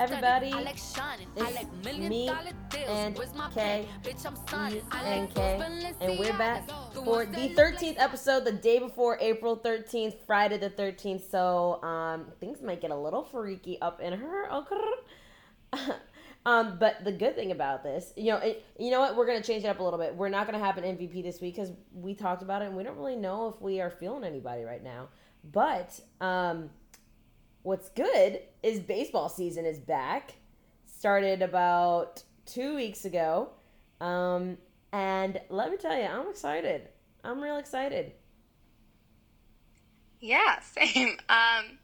Everybody, it's me and K, E and K, and we're back for the 13th episode, the day before April 13th, Friday the 13th. So um, things might get a little freaky up in her. Um, but the good thing about this, you know, it, you know what, we're gonna change it up a little bit. We're not gonna have an MVP this week because we talked about it and we don't really know if we are feeling anybody right now. But um, what's good is baseball season is back. Started about two weeks ago, um, and let me tell you, I'm excited. I'm real excited. Yeah, same. Um,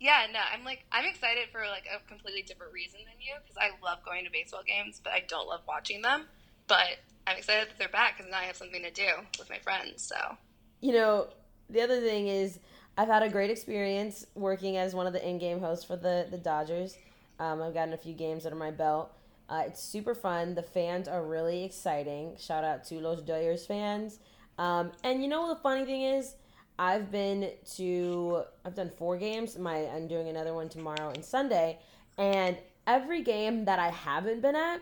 yeah, no, I'm like I'm excited for like a completely different reason than you because I love going to baseball games, but I don't love watching them. But I'm excited that they're back because now I have something to do with my friends. So, you know, the other thing is I've had a great experience working as one of the in-game hosts for the the Dodgers. Um, I've gotten a few games under my belt. Uh, it's super fun. The fans are really exciting. Shout out to Los Dodgers fans. Um, and you know what the funny thing is? I've been to I've done four games. My I'm doing another one tomorrow and Sunday, and every game that I haven't been at,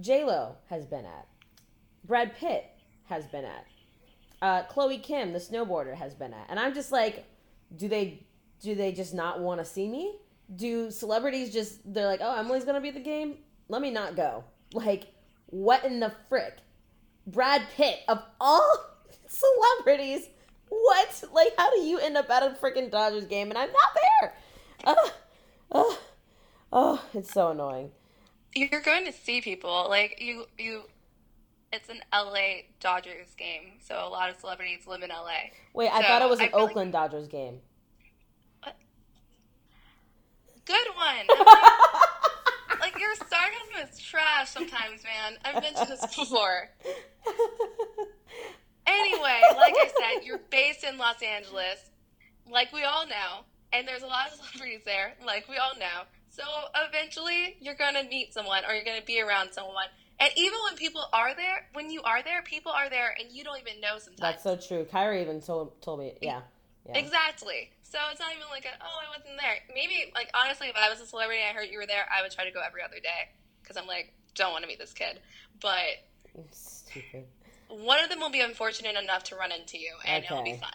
J Lo has been at, Brad Pitt has been at, uh, Chloe Kim, the snowboarder, has been at, and I'm just like, do they do they just not want to see me? Do celebrities just they're like, oh, Emily's gonna be at the game? Let me not go. Like, what in the frick? Brad Pitt of all celebrities what? Like, how do you end up at a freaking Dodgers game and I'm not there? Uh, uh, oh, it's so annoying. You're going to see people like you. You. It's an LA Dodgers game, so a lot of celebrities live in LA. Wait, so I thought it was an Oakland like... Dodgers game. What? Good one. like your sarcasm is trash sometimes, man. I've mentioned this before. Anyway, like I said, you're based in Los Angeles, like we all know, and there's a lot of celebrities there, like we all know. So eventually, you're gonna meet someone, or you're gonna be around someone. And even when people are there, when you are there, people are there, and you don't even know sometimes. That's so true. Kyrie even told told me, yeah. Yeah. Exactly. So it's not even like, a, oh, I wasn't there. Maybe, like, honestly, if I was a celebrity and I heard you were there, I would try to go every other day because I'm like, don't want to meet this kid. But stupid one of them will be unfortunate enough to run into you, and okay. it'll be fun.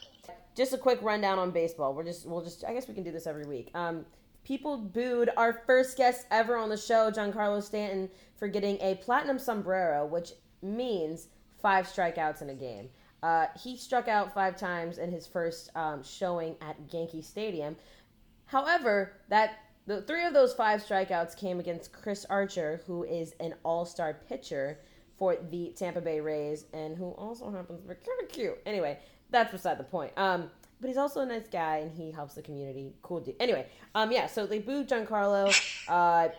Just a quick rundown on baseball. We're just we'll just I guess we can do this every week. Um, people booed our first guest ever on the show, Giancarlo Stanton, for getting a platinum sombrero, which means five strikeouts in a game. Uh, he struck out five times in his first um, showing at Yankee Stadium. However, that the three of those five strikeouts came against Chris Archer, who is an all-star pitcher for the Tampa Bay Rays, and who also happens to be kind of cute. Anyway, that's beside the point. Um, but he's also a nice guy, and he helps the community. Cool dude. Anyway, um, yeah. So they booed Giancarlo. Uh,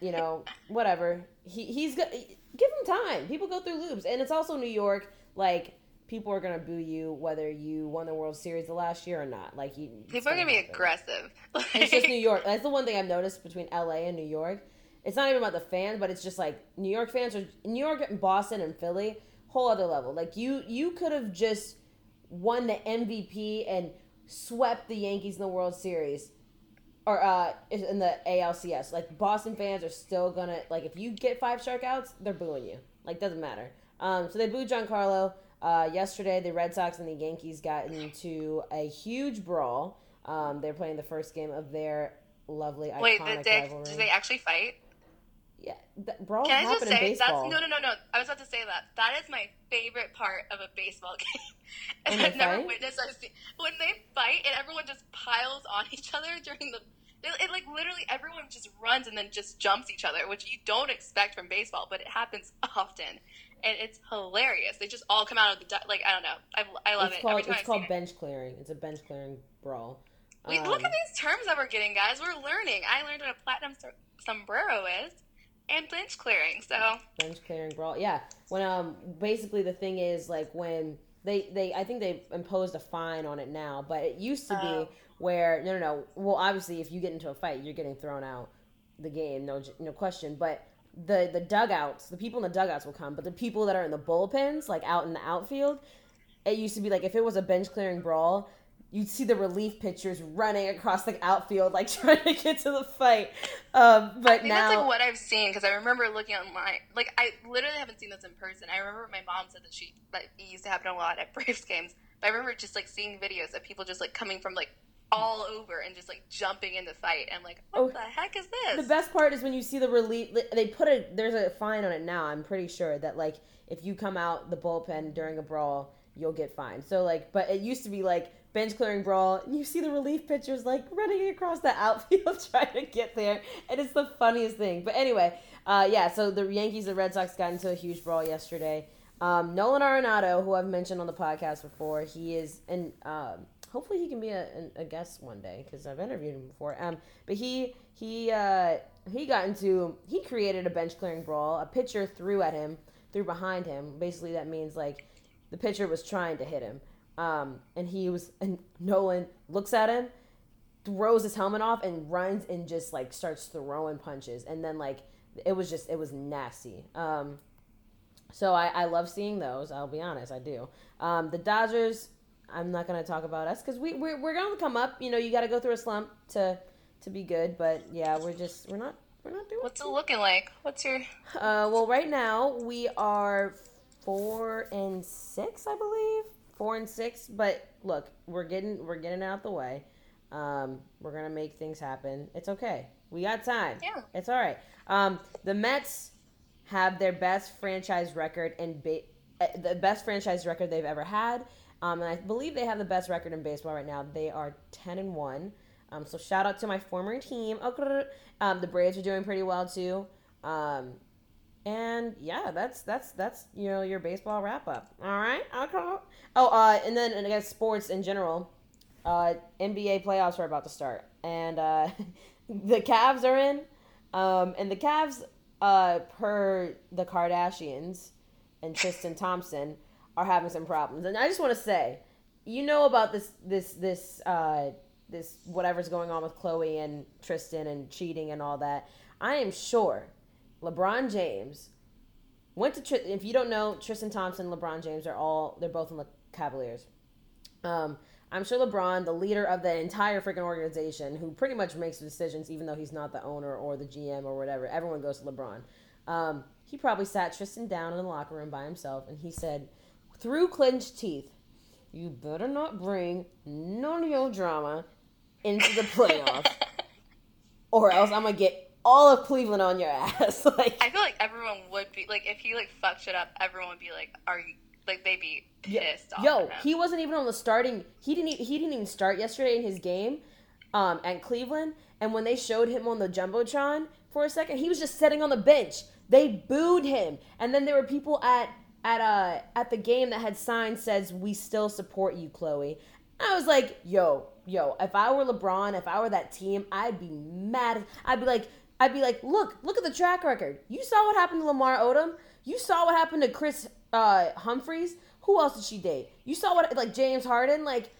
you know, whatever. He he's good. Give him time. People go through loops, and it's also New York. Like people are gonna boo you whether you won the World Series the last year or not. Like you, people are gonna be aggressive. it's just New York. That's the one thing I've noticed between LA and New York it's not even about the fans, but it's just like New York fans or New York and Boston and Philly, whole other level. Like you you could have just won the MVP and swept the Yankees in the World Series or uh in the ALCS. Like Boston fans are still gonna like if you get five strikeouts, they're booing you. Like doesn't matter. Um, so they booed Giancarlo. Uh, yesterday, the Red Sox and the Yankees got into a huge brawl. Um, they're playing the first game of their lovely Wait, iconic did they, rivalry. Did they actually fight? Yeah, brawls Can I just say that's no, no, no, no. I was about to say that. That is my favorite part of a baseball game. and I've never fight? witnessed. I've seen when they fight and everyone just piles on each other during the. It, it, like literally everyone just runs and then just jumps each other, which you don't expect from baseball, but it happens often, and it's hilarious. They just all come out of the like I don't know. I, I love it's it. Called, it's called bench it. clearing. It's a bench clearing brawl. Wait, um, look at these terms that we're getting, guys. We're learning. I learned what a platinum sombrero is and bench clearing. So bench clearing brawl, yeah. When um basically the thing is like when they they I think they imposed a fine on it now, but it used to be oh. where no no no. Well, obviously if you get into a fight, you're getting thrown out the game, no no question. But the the dugouts, the people in the dugouts will come, but the people that are in the bullpens, like out in the outfield, it used to be like if it was a bench clearing brawl, you'd see the relief pitchers running across the outfield, like trying to get to the fight. Um, but now, that's like what I've seen because I remember looking online. Like I literally haven't seen this in person. I remember my mom said that she that it used to happen a lot at Braves games. But I remember just like seeing videos of people just like coming from like all over and just like jumping in the fight and like what oh, the heck is this? The best part is when you see the relief. They put a there's a fine on it now. I'm pretty sure that like if you come out the bullpen during a brawl, you'll get fined. So like, but it used to be like bench clearing brawl, and you see the relief pitchers like running across the outfield trying to get there, and it's the funniest thing. But anyway, uh, yeah. So the Yankees and the Red Sox got into a huge brawl yesterday. Um, Nolan Arenado, who I've mentioned on the podcast before, he is and um, hopefully he can be a, a guest one day because I've interviewed him before. Um, but he he uh, he got into he created a bench clearing brawl. A pitcher threw at him, threw behind him. Basically, that means like the pitcher was trying to hit him. Um, and he was and Nolan looks at him, throws his helmet off, and runs and just like starts throwing punches. And then like it was just it was nasty. Um, so I, I love seeing those. I'll be honest, I do. Um, the Dodgers. I'm not gonna talk about us because we we're, we're gonna come up. You know, you got to go through a slump to to be good. But yeah, we're just we're not we're not doing. What's it looking like? What's your? Uh, well, right now we are four and six, I believe four and six. But look, we're getting we're getting out the way. Um, we're gonna make things happen. It's okay. We got time. Yeah. It's all right. Um, the Mets have their best franchise record in ba- uh, the best franchise record they've ever had. Um, and I believe they have the best record in baseball right now. They are ten and one. Um, so shout out to my former team. Um, the Braves are doing pretty well too. Um, and yeah, that's that's that's you know your baseball wrap up. All right, okay. Oh, uh, and then and I guess sports in general. Uh, NBA playoffs are about to start, and uh, the Cavs are in. Um, and the Cavs, uh, per the Kardashians and Tristan Thompson, are having some problems. And I just want to say, you know about this this this uh, this whatever's going on with Khloe and Tristan and cheating and all that. I am sure LeBron James went to. Tr- if you don't know, Tristan Thompson, LeBron James are all they're both in the Cavaliers. Um, I'm sure LeBron, the leader of the entire freaking organization, who pretty much makes the decisions, even though he's not the owner or the GM or whatever, everyone goes to LeBron. Um, he probably sat Tristan down in the locker room by himself and he said, through clenched teeth, you better not bring none of your drama into the playoffs, or else I'm gonna get all of Cleveland on your ass. like I feel like everyone would be like if he like fucked shit up, everyone would be like, "Are you like they'd be pissed off?" Yo, he wasn't even on the starting. He didn't. He didn't even start yesterday in his game, um, at Cleveland. And when they showed him on the jumbotron for a second, he was just sitting on the bench. They booed him, and then there were people at at uh at the game that had signs says "We still support you, Khloe." I was like, yo, yo, if I were LeBron, if I were that team, I'd be mad. I'd be like, I'd be like, look, look at the track record. You saw what happened to Lamar Odom. You saw what happened to Kris uh, Humphries. Who else did she date? You saw what like James Harden. Like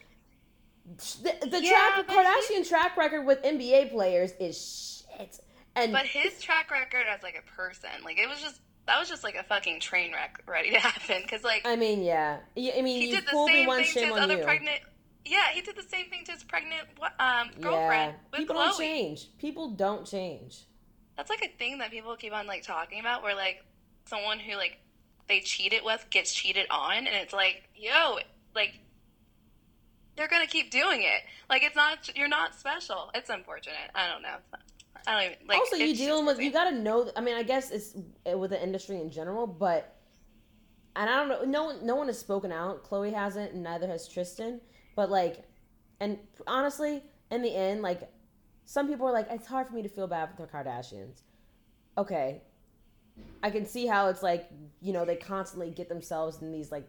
the, the yeah, track Kardashian track record with NBA players is shit. And but his track record as like a person, like it was just that was just like a fucking train wreck ready to happen. Because like I mean, yeah, I mean, he did the same thing to his other you. pregnant yeah, he did the same thing to his pregnant um, girlfriend. With Khloe. Yeah. people Khloe. don't change. People don't change. That's like a thing that people keep on like talking about, where like someone who like they cheated with gets cheated on, and it's like, yo, like they're gonna keep doing it. Like it's not you're not special. It's unfortunate. I don't know. I don't even like. Also, you dealing with you got to know. I mean, I guess it's uh, with the industry in general, but and I don't know. No one, no one has spoken out. Khloe hasn't, and neither has Tristan. But like, and honestly, in the end, like, some people are like, it's hard for me to feel bad for the Kardashians. Okay, I can see how it's like, you know, they constantly get themselves in these like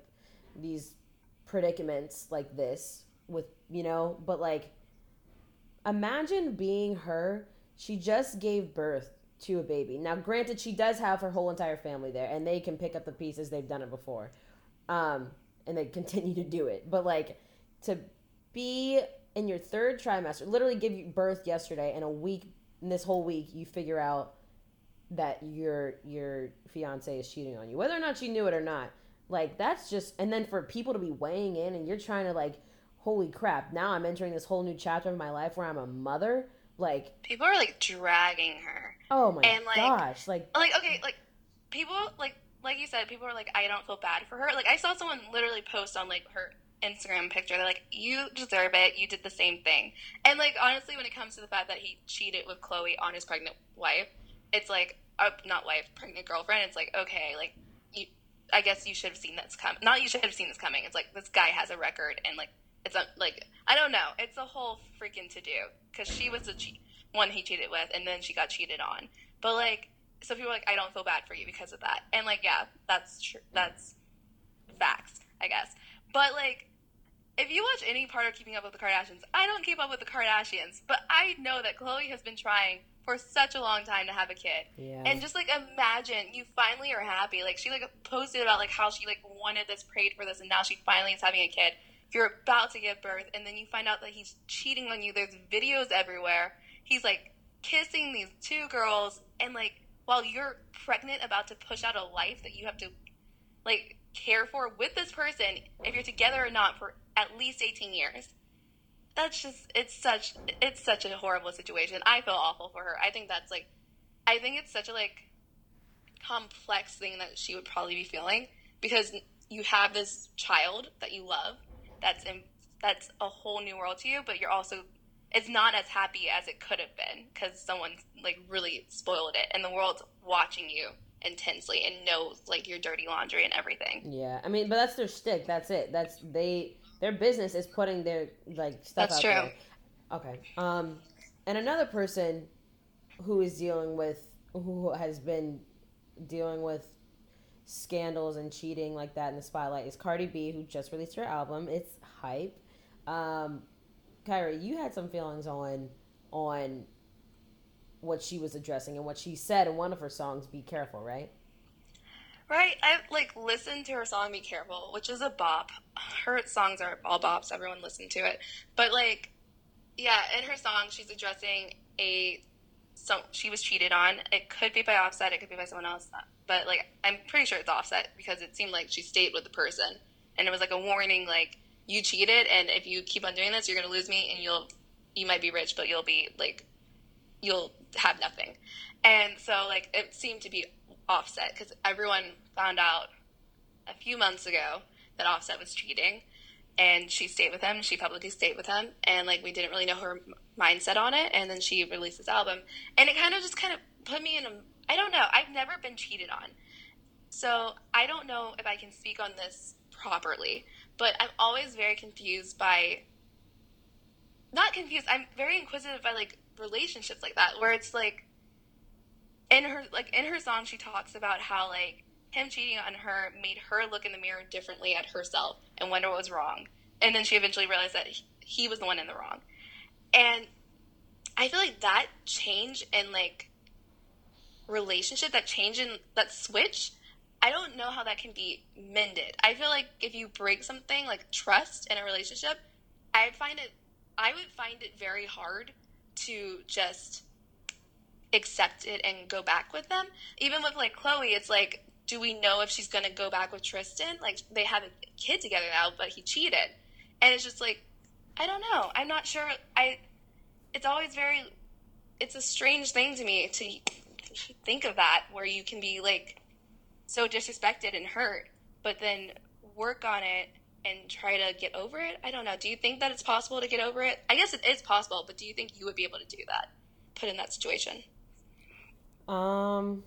these predicaments like this with, you know, but like imagine being her. She just gave birth to a baby. Now, granted, she does have her whole entire family there, and they can pick up the pieces. They've done it before, um, and they continue to do it. But like, to be in your third trimester, literally give you birth yesterday, and a week, in this whole week, you figure out that your your fiance is cheating on you, whether or not you knew it or not. Like that's just, and then for people to be weighing in, and you're trying to like holy crap, now I'm entering this whole new chapter of my life where I'm a mother. Like people are like dragging her. Oh my and, like, gosh! Like like okay, like people like like you said, people are like, I don't feel bad for her. Like I saw someone literally post on like her Instagram picture. They're like, you deserve it. You did the same thing. And like honestly, when it comes to the fact that he cheated with Khloe on his pregnant wife, it's like, uh, not wife, pregnant girlfriend. It's like okay, like you. I guess you should have seen this coming. Not you should have seen this coming. It's like this guy has a record and like it's a, like I don't know. It's a whole freaking to do because she was the che- one he cheated with, and then she got cheated on. But like, so people are like, I don't feel bad for you because of that, and like, yeah, that's true. That's facts, I guess. But like, if you watch any part of Keeping Up with the Kardashians, I don't keep up with the Kardashians, but I know that Khloe has been trying for such a long time to have a kid. Yeah. And just like imagine you finally are happy. Like she like posted about like how she like wanted this, prayed for this, and now she finally is having a kid you're about to give birth and then you find out that he's cheating on you there's videos everywhere he's like kissing these two girls and like while you're pregnant about to push out a life that you have to like care for with this person if you're together or not for at least 18 years. That's just it's such it's such a horrible situation. I feel awful for her. I think that's like i think it's such a like complex thing that she would probably be feeling because you have this child that you love that's in, that's a whole new world to you, but you're also it's not as happy as it could have been because someone like really spoiled it, and the world's watching you intensely and knows like your dirty laundry and everything. Yeah, I mean, but that's their stick. That's it. That's they. Their business is putting their like stuff that's out true. there. Okay. Um, and another person who is dealing with who has been dealing with scandals and cheating like that in the spotlight is Cardi B, who just released her album. It's hype. Um, Kyra, you had some feelings on on what she was addressing and what she said in one of her songs, "Be Careful," right? Right. I like listened to her song "Be Careful," which is a bop. Her songs are all bops. Everyone listened to it, but like, yeah, in her song, she's addressing a so she was cheated on. It could be by Offset. It could be by someone else but like I'm pretty sure it's Offset because it seemed like she stayed with the person, and it was like a warning, like you cheated, and if you keep on doing this, you're gonna lose me, and you'll you might be rich, but you'll be like you'll have nothing, and so like it seemed to be Offset because everyone found out a few months ago that Offset was cheating and she stayed with him she publicly stayed with him and like we didn't really know her mindset on it and then she released this album and it kind of just kind of put me in a I don't know. I've never been cheated on. So I don't know if I can speak on this properly, but I'm always very confused by not confused, I'm very inquisitive by like relationships like that where it's like in her like in her song she talks about how like him cheating on her made her look in the mirror differently at herself and wonder what was wrong. And then she eventually realized that he was the one in the wrong. And I feel like that change in like relationship, that change in that switch, I don't know how that can be mended. I feel like if you break something like trust in a relationship, I find it I would find it very hard to just accept it and go back with them. Even with like Khloe, it's like, do we know if she's gonna go back with Tristan? Like they have a kid together now, but he cheated. And it's just like I don't know. I'm not sure I it's always very it's a strange thing to me to think of that where you can be like so disrespected and hurt, but then work on it and try to get over it? I don't know. Do you think that it's possible to get over it? I guess it is possible, but do you think you would be able to do that? Put in that situation? Um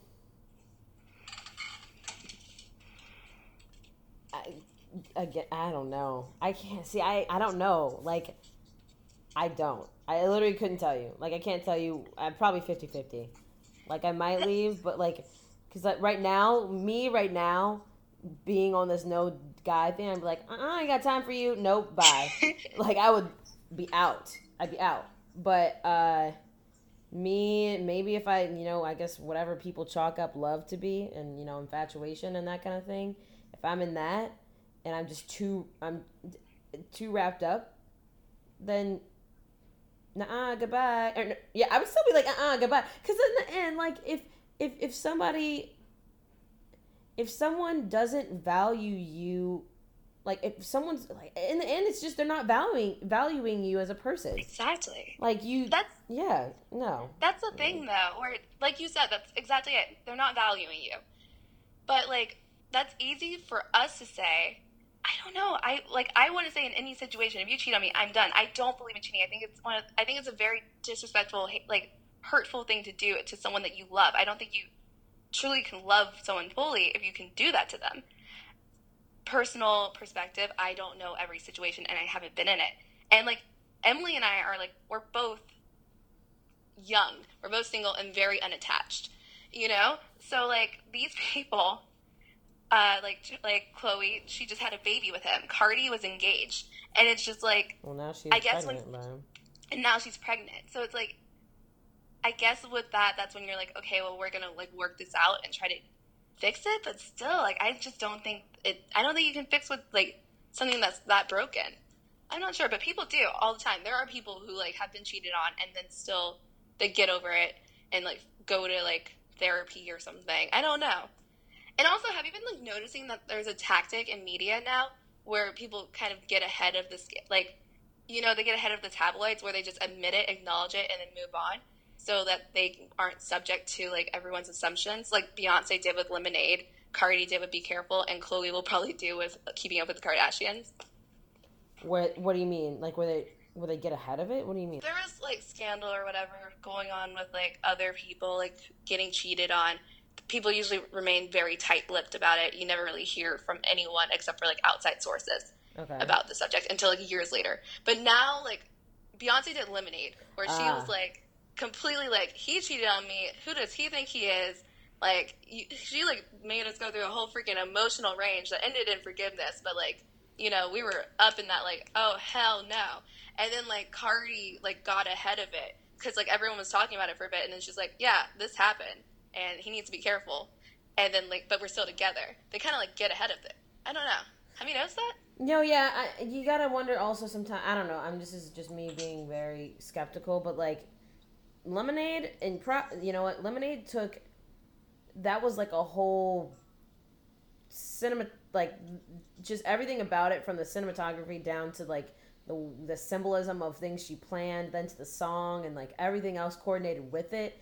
I, again, I don't know. I can't see. I I don't know. Like, I don't. I literally couldn't tell you. Like, I can't tell you. I'm probably 50 50. Like I might leave, but like, because like right now, me right now, being on this no guy thing, I'm like, uh, uh I got time for you. Nope, bye. like I would be out. I'd be out. But uh, me, maybe if I, you know, I guess whatever people chalk up love to be, and you know, infatuation and that kind of thing. If I'm in that, and I'm just too, I'm too wrapped up, then nah goodbye or, yeah i would still be like uh-uh goodbye because in the end like if if if somebody if someone doesn't value you Like if someone's like in the end, it's just they're not valuing valuing you as a person. Exactly. Like you. That's yeah. No. That's the thing though, where like you said, that's exactly it. They're not valuing you. But like that's easy for us to say. I don't know. I like. I want to say in any situation, if you cheat on me, I'm done. I don't believe in cheating. I think it's one. Of, I think it's a very disrespectful, like hurtful thing to do to someone that you love. I don't think you truly can love someone fully if you can do that to them personal perspective, I don't know every situation and I haven't been in it. And like Emily and I are like we're both young. We're both single and very unattached. You know? So like these people uh like like Khloe, she just had a baby with him. Cardi was engaged. And it's just like Well, now she's I guess when, and now she's pregnant. So it's like I guess with that that's when you're like okay, well we're to like work this out and try to fix it, but still, like I just don't think it. I don't think you can fix with like something that's that broken. I'm not sure, but people do all the time. There are people who like have been cheated on and then still they get over it and like go to like therapy or something. I don't know. And also, have you been like noticing that there's a tactic in media now where people kind of get ahead of this, like, you know, they get ahead of the tabloids where they just admit it, acknowledge it, and then move on so that they aren't subject to like everyone's assumptions. Like Beyonce did with Lemonade, Cardi did with Be Careful, and Khloe will probably do with Keeping Up with the Kardashians. What What do you mean? Like where they where they get ahead of it? What do you mean? There was like scandal or whatever going on with like other people like getting cheated on. People usually remain very tight-lipped about it. You never really hear from anyone except for like outside sources okay. about the subject until like years later. But now like Beyonce did Lemonade, where she ah. was like completely like he cheated on me. Who does he think he is? Like you, she like made us go through a whole freaking emotional range that ended in forgiveness, but like you know we were up in that like oh hell no, and then like Cardi like got ahead of it because like everyone was talking about it for a bit, and then she's like yeah this happened and he needs to be careful, and then like but we're still together. They kind of like get ahead of it. I don't know. Have you noticed that? No, yeah, I, you gotta wonder also sometimes. I don't know. I'm just is just me being very skeptical, but like Lemonade and pro, you know what? Lemonade took that was like a whole cinema like just everything about it from the cinematography down to like the the symbolism of things she planned then to the song and like everything else coordinated with it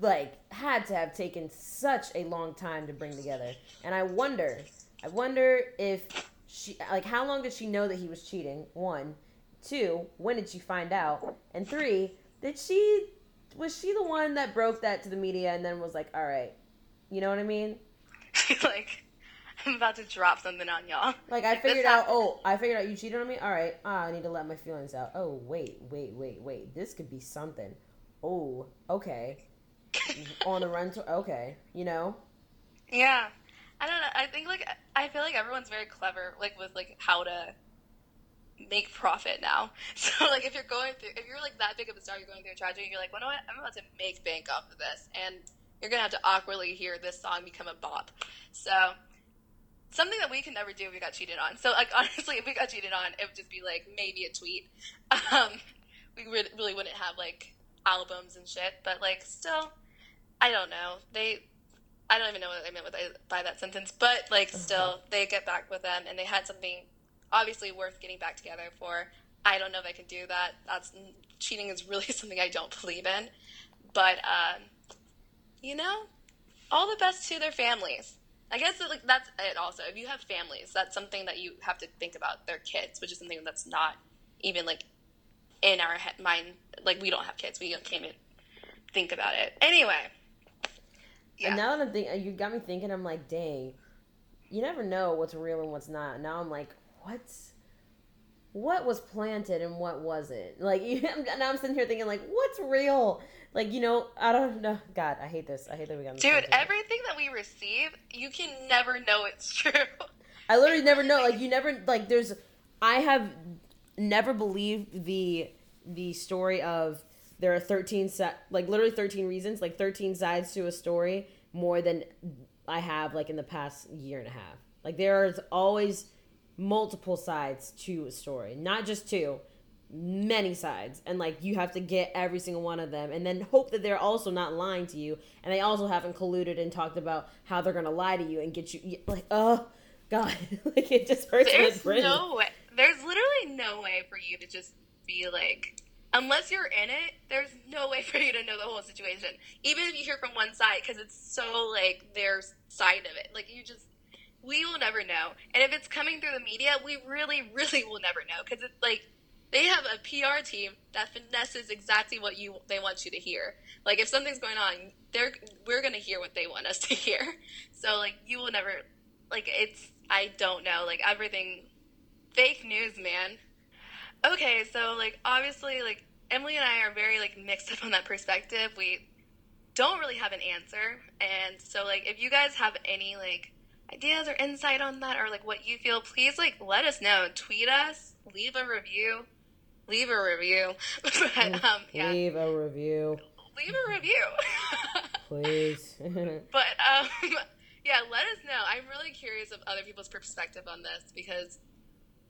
like had to have taken such a long time to bring together. And i wonder i wonder if she like how long did she know that he was cheating? One. Two. When did she find out? And three did she was she the one that broke that to the media and then was like, "All right," you know what I mean? She's like, I'm about to drop something on y'all. Like I figured out. Oh, I figured out you cheated on me. All right. Ah, I need to let my feelings out. Oh, wait, wait, wait, wait. This could be something. Oh, okay. on the run to okay. You know. Yeah, I don't know. I think like I feel like everyone's very clever, like with like how to make profit now. So like if you're going through if you're like that big of a star, you're going through a tragedy, you're like, well, you know what? I'm about to make bank off of this, and you're gonna have to awkwardly hear this song become a bop. So something that we can never do if we got cheated on. So like honestly, if we got cheated on, it would just be like maybe a tweet. Um, we really wouldn't have like albums and shit, but like still, I don't know. They I don't even know what I meant with by that sentence, but like still, they get back with them, and they had something obviously worth getting back together for. I don't know if I can do that. That's cheating is really something I don't believe in. But um, you know, all the best to their families. I guess like that's it. Also, if you have families, that's something that you have to think about their kids, which is something that's not even like in our he- mind. Like we don't have kids, we can't even think about it. Anyway. Yeah. And now that I'm thinking, you got me thinking. I'm like, dang, you never know what's real and what's not. Now I'm like, what's what was planted and what wasn't. Like now I'm sitting here thinking like what's real? Like you know I don't know. God, I hate this. I hate that we got. Dude, everything that we receive, you can never know it's true. I literally never know. Like you never like. There's I have never believed the the story of there are 13 set like literally 13 reasons like 13 sides to a story more than I have like in the past year and a half. Like there's always multiple sides to a story, not just two, many sides. And like you have to get every single one of them and then hope that they're also not lying to you and they also haven't colluded and talked about how they're going to lie to you and get you like, oh, God, like it just hurts There's no way. There's literally no way for you to just be like, unless you're in it. There's no way for you to know the whole situation, even if you hear from one side, because it's so like their side of it. Like you just, we will never know. And if it's coming through the media, we really, really will never know, because it's like they have a PR team that finesses exactly what you they want you to hear. Like if something's going on, they're we're gonna hear what they want us to hear. So like you will never like it's I don't know like everything fake news, man. Okay, so like obviously like Emily and I are very like mixed up on that perspective. We don't really have an answer, and so like if you guys have any like ideas or insight on that or like what you feel, please like let us know. Tweet us, leave a review leave a review. but um, yeah. leave a review. Leave a review. Please. but um, yeah, let us know. I'm really curious of other people's perspective on this because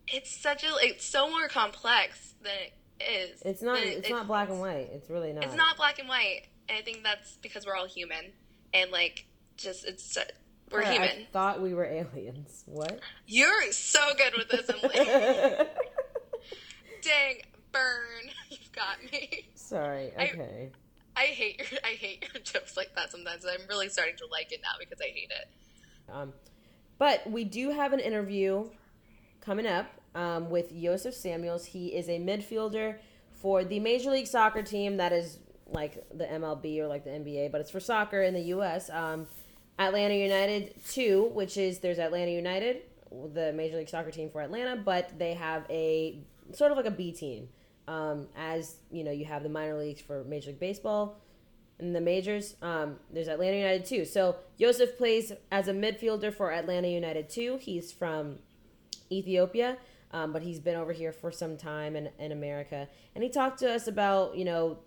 it's such a it's so more complex than it is. It's not. It's, it's not black and white. It's really not. It's not black and white, and I think that's because we're all human and like just it's. We're human. I thought we were aliens. What? You're so good with this, Emily. Dang, burn. You've got me. Sorry. Okay. I, I hate your I hate your jokes like that sometimes. I'm really starting to like it now because I hate it. Um, but we do have an interview coming up um, with Yosef Samuels. He is a midfielder for the Major League Soccer team that is like the MLB or like the NBA, but it's for soccer in the U.S. Um, Atlanta United 2, which is there's Atlanta United, the Major League Soccer team for Atlanta, but they have a sort of like a B team. Um, as you know, you have the minor leagues for Major League Baseball and the majors. Um, there's Atlanta United 2. So Yosef plays as a midfielder for Atlanta United 2. He's from Ethiopia, um, but he's been over here for some time in, in America. And he talked to us about, you know,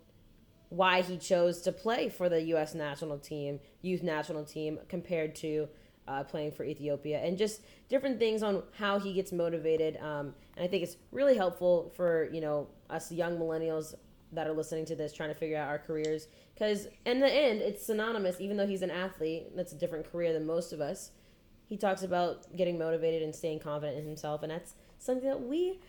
why he chose to play for the U.S. national team, youth national team, compared to uh, playing for Ethiopia, and just different things on how he gets motivated. Um, and I think it's really helpful for you know us young millennials that are listening to this, trying to figure out our careers. Because in the end, it's synonymous. Even though he's an athlete, that's a different career than most of us. He talks about getting motivated and staying confident in himself, and that's something that we.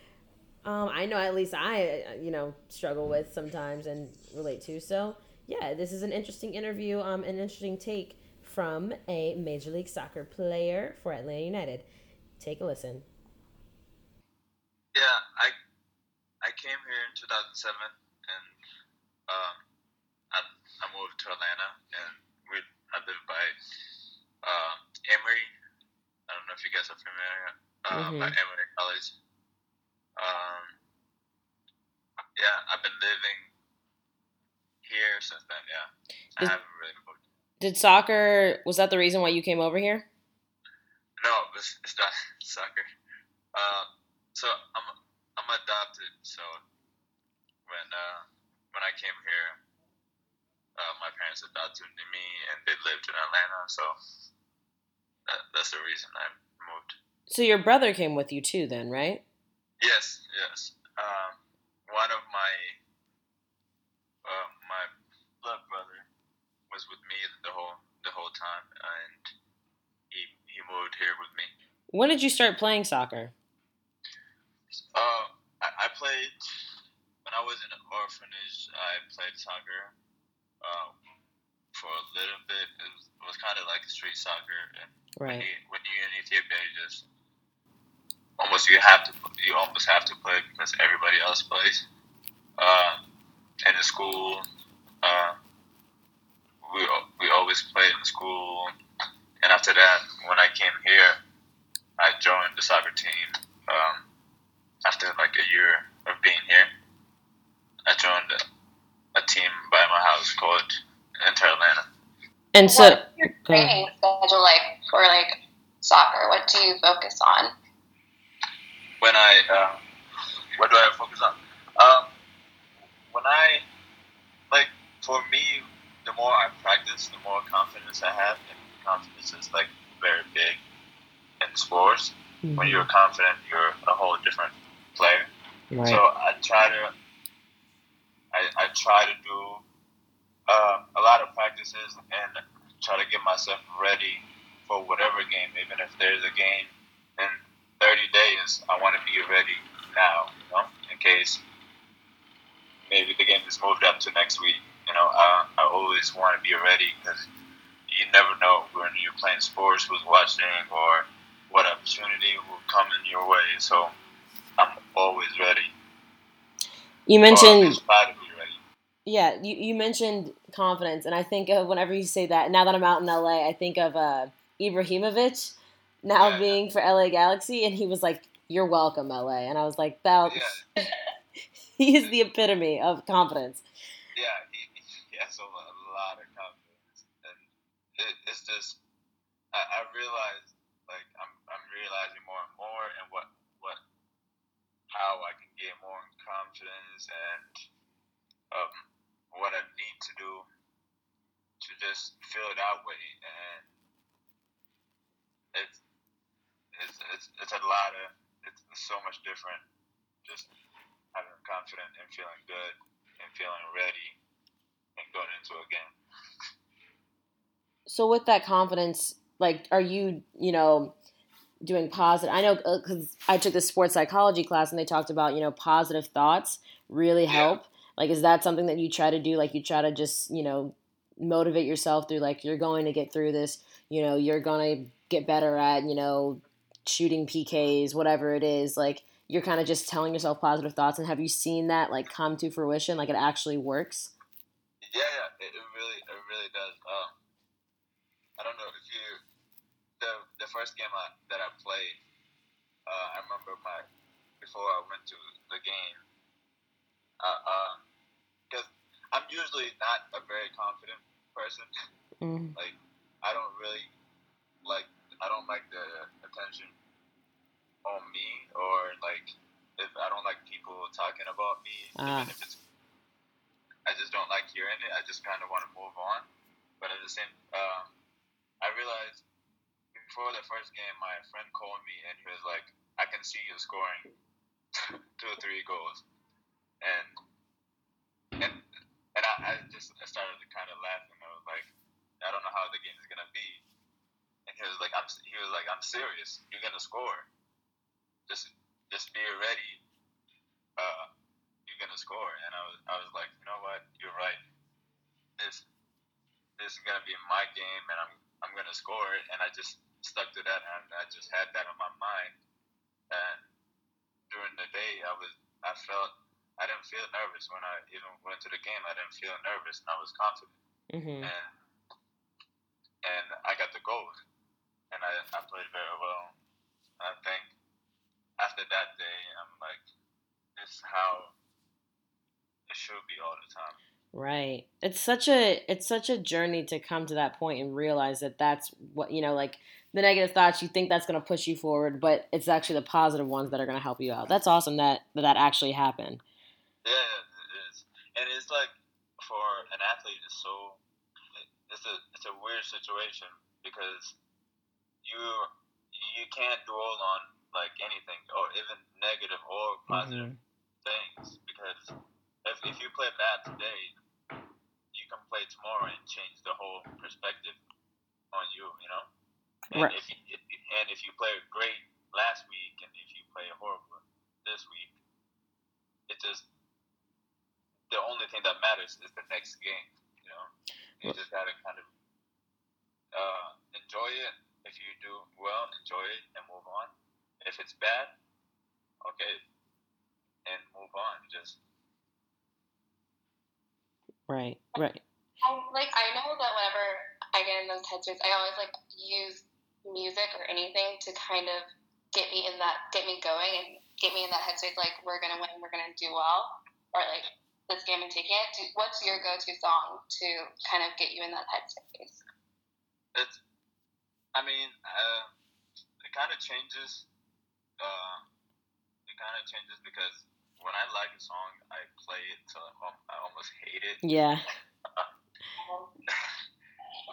Um, I know at least I, you know, struggle with sometimes and relate to. So, yeah, this is an interesting interview, um, an interesting take from a Major League Soccer player for Atlanta United. Take a listen. Yeah, I I came here in 2007 and um, I, I moved to Atlanta and we I live by uh, Emory. I don't know if you guys are familiar uh, mm-hmm. by Emory College. Um, yeah, I've been living here since then. Yeah, I haven't really moved. Did soccer was that the reason why you came over here? No, it's, it's not soccer. Uh, so I'm I'm adopted. So when uh, when I came here, uh, my parents adopted me, and they lived in Atlanta. So that, that's the reason I moved. So your brother came with you too, then, right? Yes, yes. Um, one of my uh, my blood brother was with me the whole the whole time, and he he moved here with me. When did you start playing soccer? Uh, I, I played when I was in an orphanage. I played soccer um, for a little bit. It was, it was kind of like street soccer, and right. when, you, when you're in Ethiopia, you just almost you have to you almost have to play because everybody else plays. Uh, in the school, uh, we we always played in school, and after that, when I came here, I joined the soccer team. Um, after like a year of being here, I joined a, a team by my house called Inter Atlanta. And so, what's your training schedule like for like soccer? What do you focus on? When I, uh, what do I focus on? Um, when I, like, for me, the more I practice, the more confidence I have, and confidence is like very big in sports. Mm-hmm. When you're confident, you're a whole different player. Right. So I try to, I, I try to do uh, a lot of practices and try to get myself ready for whatever game, even if there's a game in 30 days, I want to be ready now, you know, in case maybe the game is moved up to next week. You know, I, I always want to be ready because you never know when you're playing sports, who's watching, or what opportunity will come in your way. So I'm always ready. You mentioned. Yeah, you, you mentioned confidence, and I think of whenever you say that. Now that I'm out in LA, I think of uh, Ibrahimovic now yeah. being for LA Galaxy, and he was like, "You're welcome, LA," and I was like, "That." Yeah. he is the epitome of confidence. Yeah, he, he has a lot of confidence, and it, it's just I, I realize like I'm I'm realizing more and more and what what how I can get more confidence and um, what I need to do to just feel that way. And it's it's it's, it's a lot of it's, it's so much different just having confident and feeling good and feeling ready and going into a game. So with that confidence like are you you know doing positive? I know because uh, i took the sports psychology class and they talked about you know positive thoughts really help. yeah. Like is that something that you try to do? Like you try to just you know motivate yourself through like you're going to get through this you know you're going to get better at you know shooting pks whatever it is. Like you're kind of just telling yourself positive thoughts and have you seen that like come to fruition? Like it actually works? Yeah yeah it, it really it really does. Um, i don't know if you the the first game I, that I played, uh, I remember my before I went to the game, because uh, uh, I'm usually not a very confident person. Mm. Like I don't really like I don't like the attention on me or like if I don't like people talking about me, ah. even if it's I just don't like hearing it. I just kind of want to move on. But at the same, um, I realized before the first game, my friend called me and he was like, "I can see you scoring two or three goals," and and and I, I just I started to kind of laugh and I was like, "I don't know how the game is gonna be," and he was like, "I'm," he was like, "I'm serious. You're gonna score. Just just be ready. Uh, you're gonna score." And I was I was like, "You know what? You're right. This this is gonna be my game, and I'm I'm gonna score." It and I just stuck to that, and I just had that on my mind. And during the day, I was I felt I didn't feel nervous when I even went to the game. I didn't feel nervous, and I was confident. Mm-hmm. And and I got the goal, and I, I played very well. I think after that day, I'm like, this is how it should be all the time. Right. It's such a it's such a journey to come to that point and realize that that's what you know like the negative thoughts you think that's going to push you forward, but it's actually the positive ones that are going to help you out. That's awesome that, that actually happened. Yeah, it is. And it's like for an athlete it's so it's a it's a weird situation because you you can't dwell on like anything or even negative or positive mm-hmm. things because if, if you play bad today you can play tomorrow and change the whole perspective on you, you know. And right. if you, if, and if you play great last week and if you play horrible this week, it just the only thing that matters is the next game. You know, you just gotta kind of uh, enjoy it. If you do well, enjoy it and move on. If it's bad, okay, and move on. Just Right, right. I, like I know that whenever I get in those headspace, I always like use music or anything to kind of get me in that, get me going, and get me in that headspace. Like we're gonna win, we're gonna do well, or like this game and taking it. What's your go-to song to kind of get you in that headspace? It's, I mean, uh, it kind of changes. Uh, it kind of changes because when I like a song, I play it till I almost hate it. Yeah.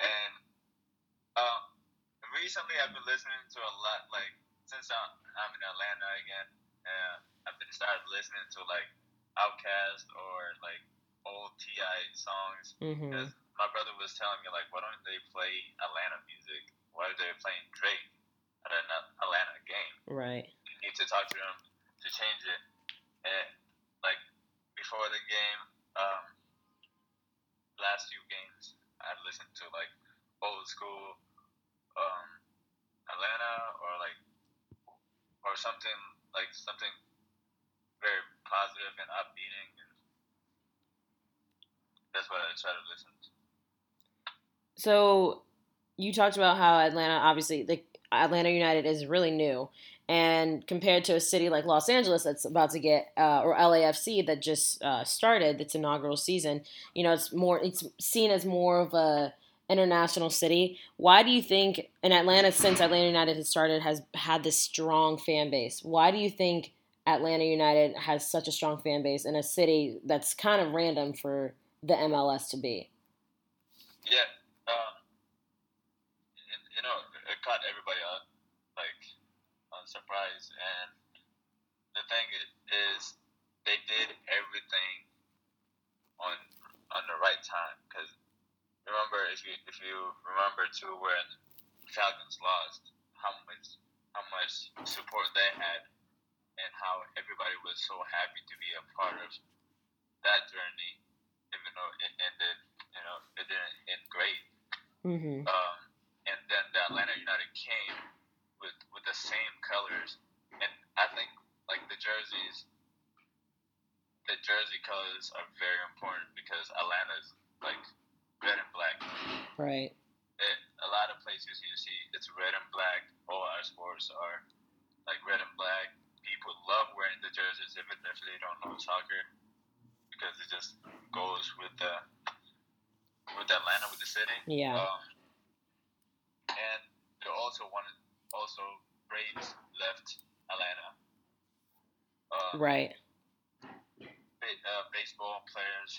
and uh, recently, I've been listening to a lot. Like since I'm, I'm in Atlanta again, uh, I've been started listening to like Outkast or like old T.I. songs. Mm-hmm. my brother was telling me like, why don't they play Atlanta music? Why are they playing Drake at an Atlanta game? Right. You need to talk to them to change it. And like before the game, um, last few games, I listened to like old school um, Atlanta or like or something like something very positive and upbeating. And that's what I try to listen to. So you talked about how Atlanta, obviously, the Atlanta United is really new, and compared to a city like Los Angeles that's about to get, uh, or LAFC that just uh, started its inaugural season, you know, it's more, it's seen as more of a international city. Why do you think, in Atlanta, since Atlanta United has started, has had this strong fan base? Why do you think Atlanta United has such a strong fan base in a city that's kind of random for the MLS to be? Yeah, um, you know, it caught everybody up, like, on surprise. And the thing is, they did everything on on the right time. Because remember, if you if you remember too, when Falcons lost, how much how much support they had, and how everybody was so happy to be a part of that journey, even though it ended, you know, it didn't end great. Mm-hmm. Um, and then the Atlanta United came with with the same colors, and I think like the jerseys, the jersey colors are very important because Atlanta's like red and black. Right. It, a lot of places you see it's red and black. All our sports are like red and black. People love wearing the jerseys even if they don't know soccer because it just goes with the with Atlanta with the city. Yeah. Um, and they also wanted also Braves left Atlanta. Uh, Right. ba- uh, baseball players,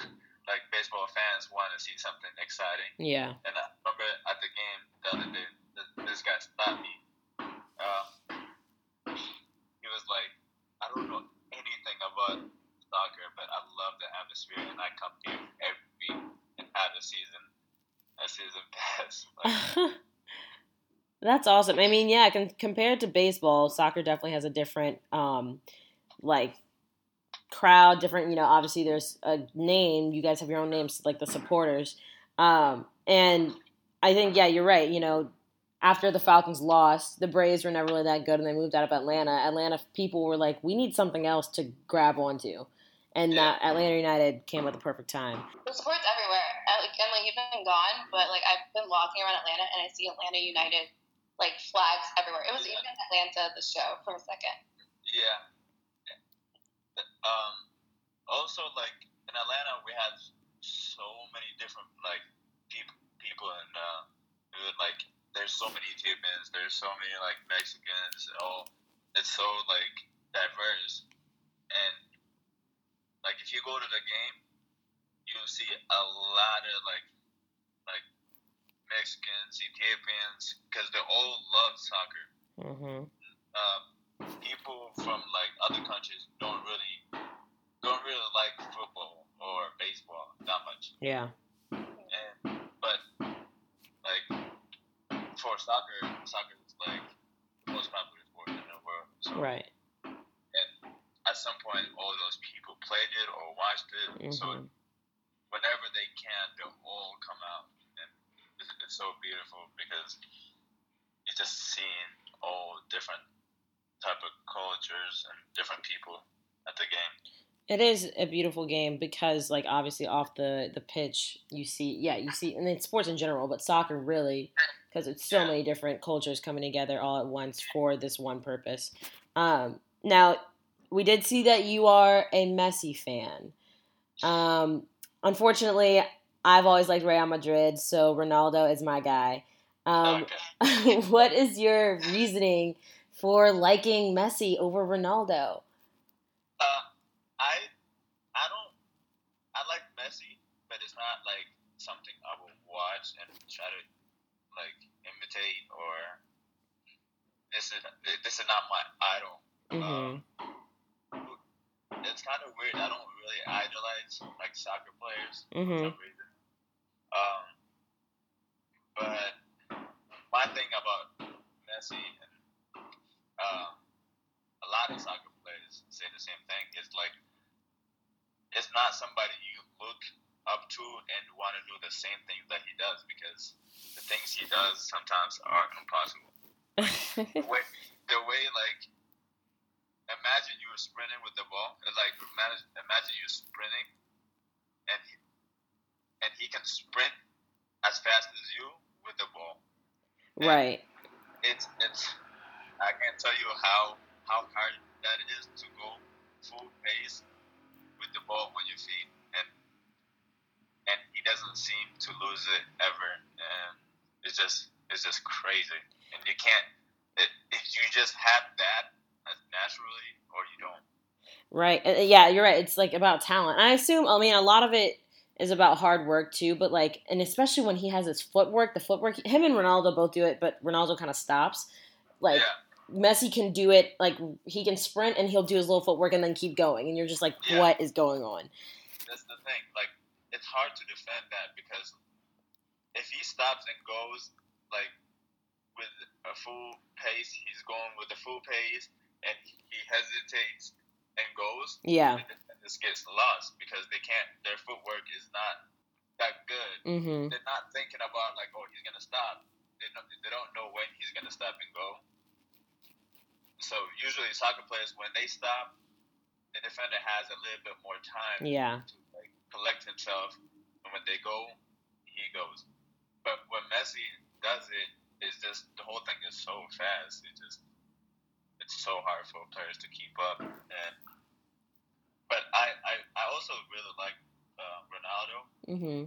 like baseball fans, want to see something exciting. Yeah. And I remember at the game the other day, th- this guy stopped me. Uh, he was like, "I don't know anything about soccer, but I love the atmosphere, and I come here every week and have a season, a season pass." That's awesome. I mean, yeah, compared to baseball, soccer definitely has a different, um, like, crowd. Different, you know. Obviously, there's a name. You guys have your own names, like the supporters. Um, and I think, yeah, you're right. You know, after the Falcons lost, the Braves were never really that good, and they moved out of Atlanta. Atlanta people were like, we need something else to grab onto, and that Atlanta United came at the perfect time. The support's everywhere. I, like, and like you've been gone, but like I've been walking around Atlanta and I see Atlanta United like flags everywhere. It was Yeah. even Atlanta the show for a second. Yeah. Um. Also, like in Atlanta, we have so many different like people, people, and uh, like there's so many Cubans, there's so many like Mexicans. Oh, it's so like diverse, and like if you go to the game, you'll see a lot of like Mexicans, Ethiopians, because they all love soccer Mm-hmm. um, people from like other countries don't really don't really like football or baseball that much. Yeah. And but like for soccer, soccer is like the most popular sport in the world. So Right. and at some point, all those people played it or watched it. So Mhm. whenever they can, they'll all come out, and it's, it's so beautiful because you're just seeing all different type of cultures and different people at the game. It is a beautiful game because, like, obviously off the the pitch, you see, yeah, you see, and then sports in general, but soccer really, because it's so many different cultures coming together all at once for this one purpose. Um, now, we did see that you are a Messi fan. Um, unfortunately, I've always liked Real Madrid, so Ronaldo is my guy. Um, okay. what is your reasoning for liking Messi over Ronaldo? Uh, I I don't I like Messi, but it's not like something I will watch and try to like imitate or this is this is not my idol. Mm-hmm. It's kind of weird. I don't really idolize like soccer players for Mm-hmm. some reason. Um, but my thing about Messi and um, a lot of soccer players say the same thing. It's like it's not somebody you look up to and want to do the same thing that he does because the things he does sometimes are impossible. the, way, the way, like, imagine you were sprinting with the ball, like, imagine, imagine you sprinting And right. It's it's. I can't tell you how how hard that is to go full pace with the ball on your feet, and and he doesn't seem to lose it ever, and it's just it's just crazy, and you can't. It, if you just have that naturally, or you don't. Right. Uh, yeah, you're right. It's like about talent. I assume. I mean, a lot of it is about hard work too, but like, and especially when he has his footwork, the footwork. Him and Ronaldo both do it, but Ronaldo kind of stops. Like. Yeah Messi can do it like he can sprint and he'll do his little footwork and then keep going, and you're just like, yeah. what is going on? That's the thing. Like it's hard to defend that because if he stops and goes like with a full pace, he's going with a full pace, and he hesitates and goes. Yeah. And this gets lost because they can't. Their footwork is not that good. Mm-hmm. They're not thinking about like, oh, he's gonna stop. They don't. They don't know when he's gonna stop and go. So usually soccer players, when they stop, the defender has a little bit more time yeah. to like collect himself, and when they go, he goes. But when Messi does it, it's just the whole thing is so fast. It just it's so hard for players to keep up. And but I I, I also really like uh, Ronaldo. Mm-hmm.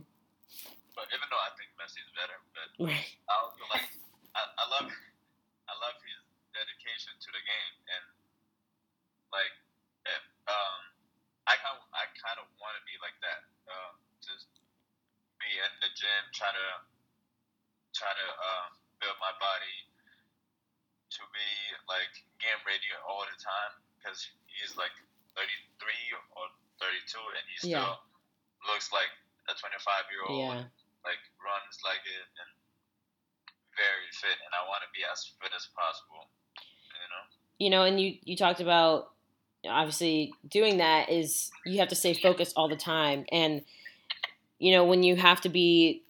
But even though I think Messi is better, but right. I also like I, I love I love his dedication to the game, and like, if, um, I kind I kind of want to be like that. Uh, just be in the gym, try to try to uh, build my body to be like game ready all the time because he's like 33 or 32 and he still yeah. looks like a 25 year old. Yeah. Like runs like it and very fit, and I want to be as fit as possible you know, and you you talked about obviously doing that is you have to stay focused all the time, and you know when you have to be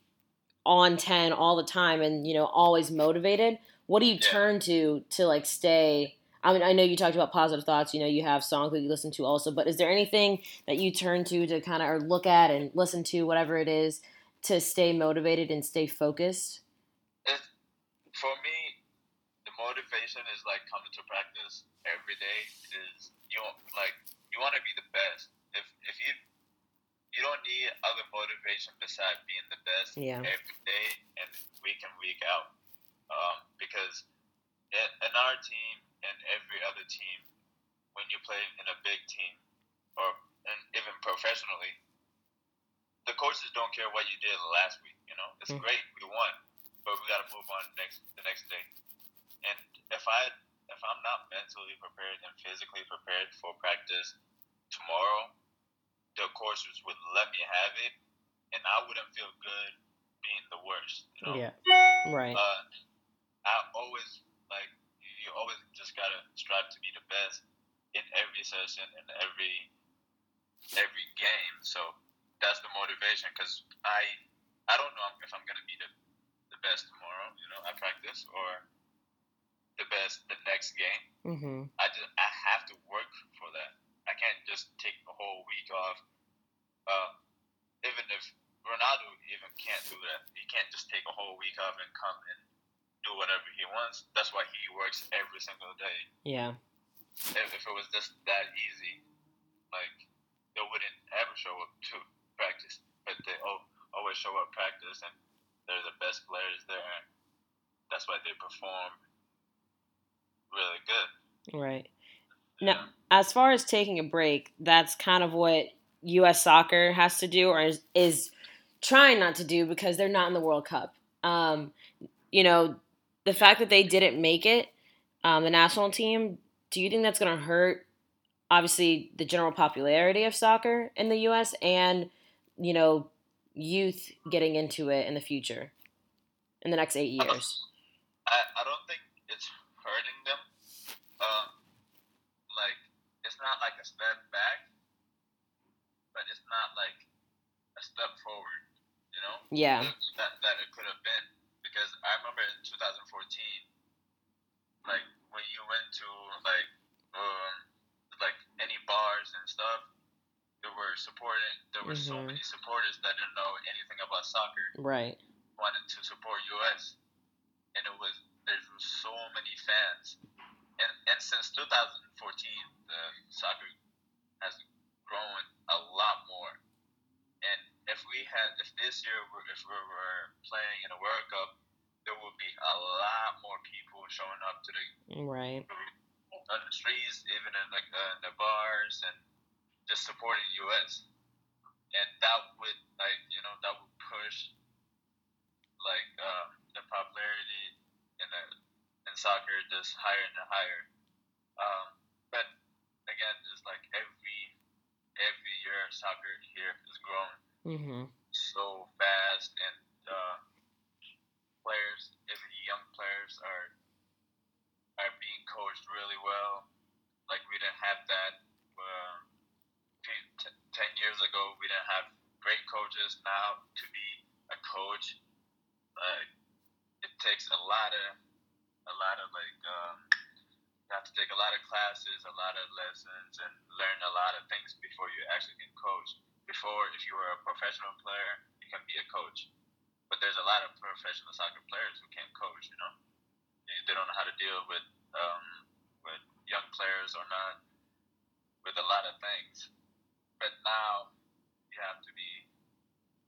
on 10 all the time and you know always motivated what do you turn to to like stay I mean, I know you talked about positive thoughts. You know, you have songs that you listen to also, but is there anything that you turn to to kind of or look at and listen to, whatever it is, to stay motivated and stay focused? for me, the motivation is like coming to practice every day is you like you want to be the best. If if you you don't need other motivation besides being the best yeah. every day and week in week out. Um, because in, in our team and every other team, when you play in a big team or and even professionally, the coaches don't care what you did last week. You know, it's mm. great we won, but we got to move on next the next day. And if I if I'm not mentally prepared and physically prepared for practice tomorrow, the courses would let me have it, and I wouldn't feel good being the worst. You know? Yeah. Right. Uh, I always like you always just gotta strive to be the best in every session in every every game. So that's the motivation because I I don't know if I'm gonna be the the best tomorrow. You know, I practice or the best the next game. Mm-hmm. I just I have to work for that. I can't just take a whole week off. Uh, even if Ronaldo even can't do that, he can't just take a whole week off and come and do whatever he wants. That's why he works every single day. Yeah. If, if it was just that easy, like they wouldn't ever show up to practice, but they always show up practice and they're the best players there. That's why they perform really good. Right. Now, as far as taking a break, that's kind of what U.S. soccer has to do, or is, is trying not to do because they're not in the World Cup. Um, you know, the fact that they didn't make it, um, the national team, do you think that's going to hurt, obviously, the general popularity of soccer in the U.S. and, you know, youth getting into it in the future, in the next eight years? I, I don't think it's hurting them. Um, like it's not like a step back, but it's not like a step forward. You know? Yeah. That that it could have been because I remember in 2014, like when you went to like um like any bars and stuff, there were supporting there were so Mhm. many supporters that didn't know anything about soccer Right. wanted to support US, and it was there was so many fans, and and since 2014, the soccer has grown a lot more, and if we had if this year if we were playing in a World Cup, there would be a lot more people showing up to the Right. on the streets, even in like uh, the bars, and just supporting US, and that would like you know that would push like um, the popularity in the in soccer just higher and higher. Um, but again, it's like every every year soccer here is growing Mm-hmm. so fast, and uh, players, even young players, are are being coached really well. Like we didn't have that uh, t- ten years ago. We didn't have great coaches. Now to be a coach, like it takes a lot of a lot of like um, you have to take a lot of classes, a lot of lessons, and learn a lot of things before you actually can coach. Before, if you were a professional player, you can be a coach. But there's a lot of professional soccer players who can't coach. You know, they, they don't know how to deal with um, with young players or not, with a lot of things. But now you have to be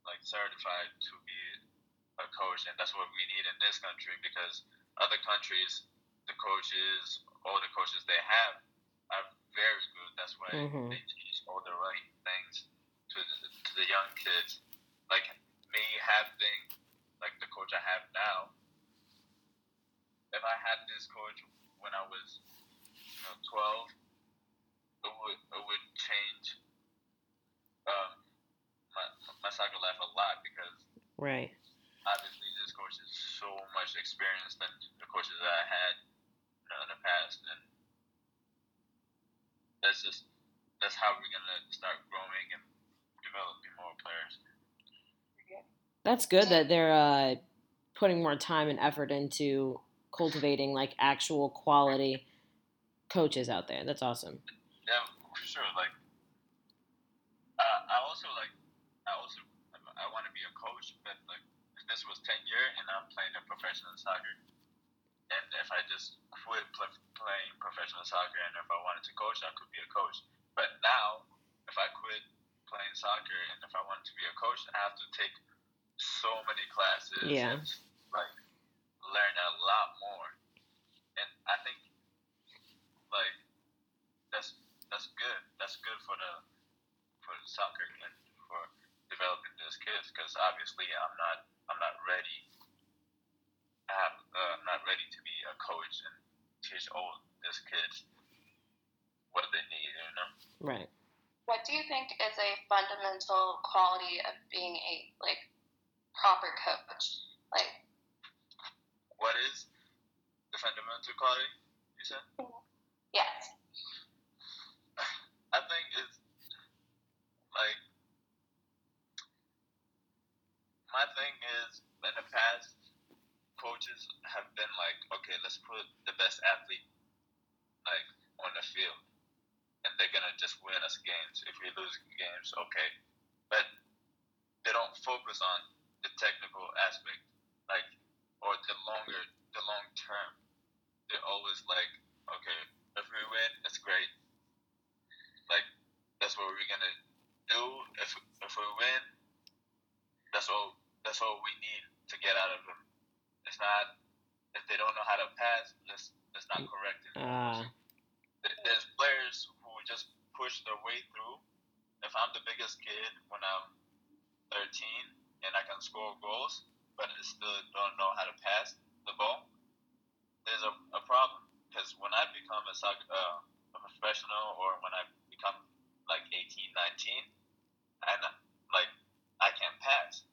like certified to be a coach, and that's what we need in this country because other countries, the coaches, all the coaches they have are very good. That's why Mhm. they teach all the right things to the, to the young kids. Like me having like the coach I have now. If I had this coach when I was you know, 12, it would it would change um, my my soccer life a lot because Right. obviously this coach is so much experienced than the coaches that I had you know, in the past, and that's just that's how we're gonna start growing and developing more players. That's good that they're uh, putting more time and effort into cultivating like actual quality coaches out there. That's awesome. Yeah, for sure. Like, uh, I also like, I also I want to be a coach, but like, if this was ten year and I'm playing a professional soccer, and if I just quit pl- playing professional soccer, and if I wanted to coach, I could be a coach. But now, if I quit playing soccer and if I wanted to be a coach, I have to take so many classes. Yeah. and, like, learn a lot more, and I think like that's that's good. That's good for the for the soccer and for developing those kids because obviously I'm not I'm not ready. I have, uh, I'm not ready to be a coach and teach all these kids what they need. You know. Right. What do you think is a fundamental quality of being a like proper coach? Like, What is the fundamental quality? You said. yes, I think it's like my thing is in the past coaches have been like, okay, let's put the best athlete like on the field and they're gonna just win us games. If we lose games, okay. But they don't focus on the technical aspect, like or the longer the long term. They're always like, okay, if we win, it's great like that's what we're gonna do. If if we win, that's all that's all we need to get out of them. It's not if they don't know how to pass, let's let's not correct it. Ah. There's players who just push their way through. If I'm the biggest kid when I'm 13 and I can score goals, but I still don't know how to pass the ball, there's a, a problem. Because when I become a soccer, uh, a professional or when I become like 18, 19, and like I can't pass.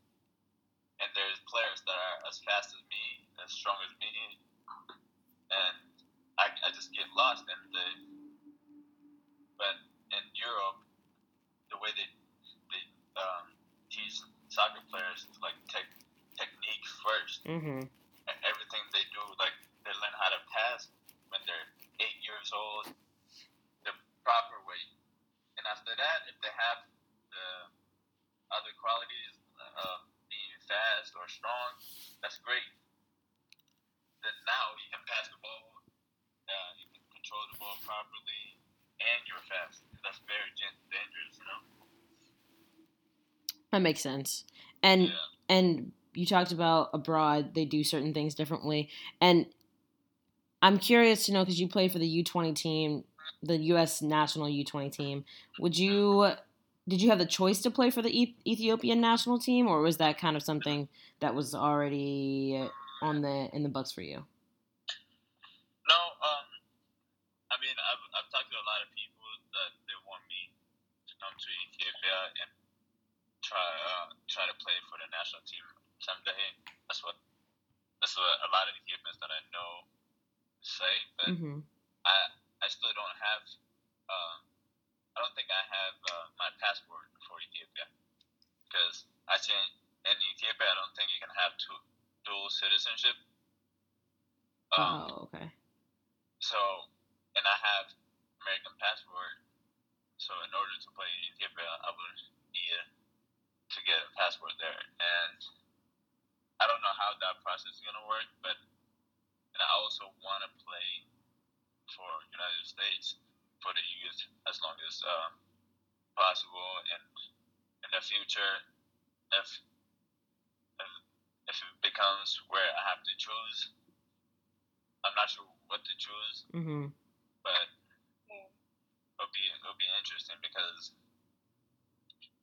And there's players that are as fast as me, as strong as me, and I, I just get lost the. But in Europe, the way they um, teach soccer players like tech technique 1st Mm-hmm. Everything they do, like they learn how to pass when they're eight years old, the proper way. And after that, if they have the other qualities of being fast or strong, that's great. Then now you can pass the ball, uh, you can control the ball properly, and you're fast. That's very dangerous, you know. That makes sense. And Yeah. and you talked about abroad they do certain things differently and i'm curious to know because you played for the u20 team the us national u20 team would you did you have the choice to play for the ethiopian national team or was that kind of something that was already on the in the books for you No, um, I mean, I've, I've talked to a lot of people that they want me to come to Ethiopia and try uh, try to play for the national team someday. That's what that's what a lot of Ethiopians that I know say. But mm-hmm. I I still don't have. Uh, I don't think I have uh, my passport for Ethiopia because I think in Ethiopia I don't think you can have two, dual citizenship. Um, oh okay so, and I have American passport. So, in order to play in Ethiopia, I would need to get a passport there. And I don't know how that process is gonna work, but and I also want to play for United States for the youth as long as uh, possible. And in the future, if if if it becomes where I have to choose, I'm not sure what to choose, mm-hmm. but it'll be it'll be interesting because it,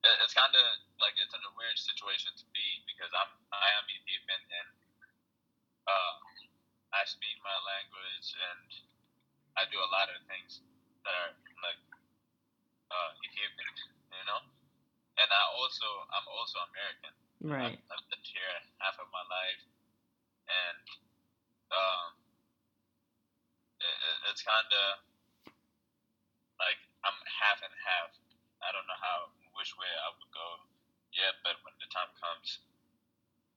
it's kind of like it's in a weird situation to be because I'm I am Ethiopian and uh, I speak my language and I do a lot of things that are like uh, Ethiopian, you know. And I also I'm also American. right I've, I've lived here half of my life, and um, it, it, it's kind of like I'm half and half. I don't know how which way I would go yet, but when the time comes,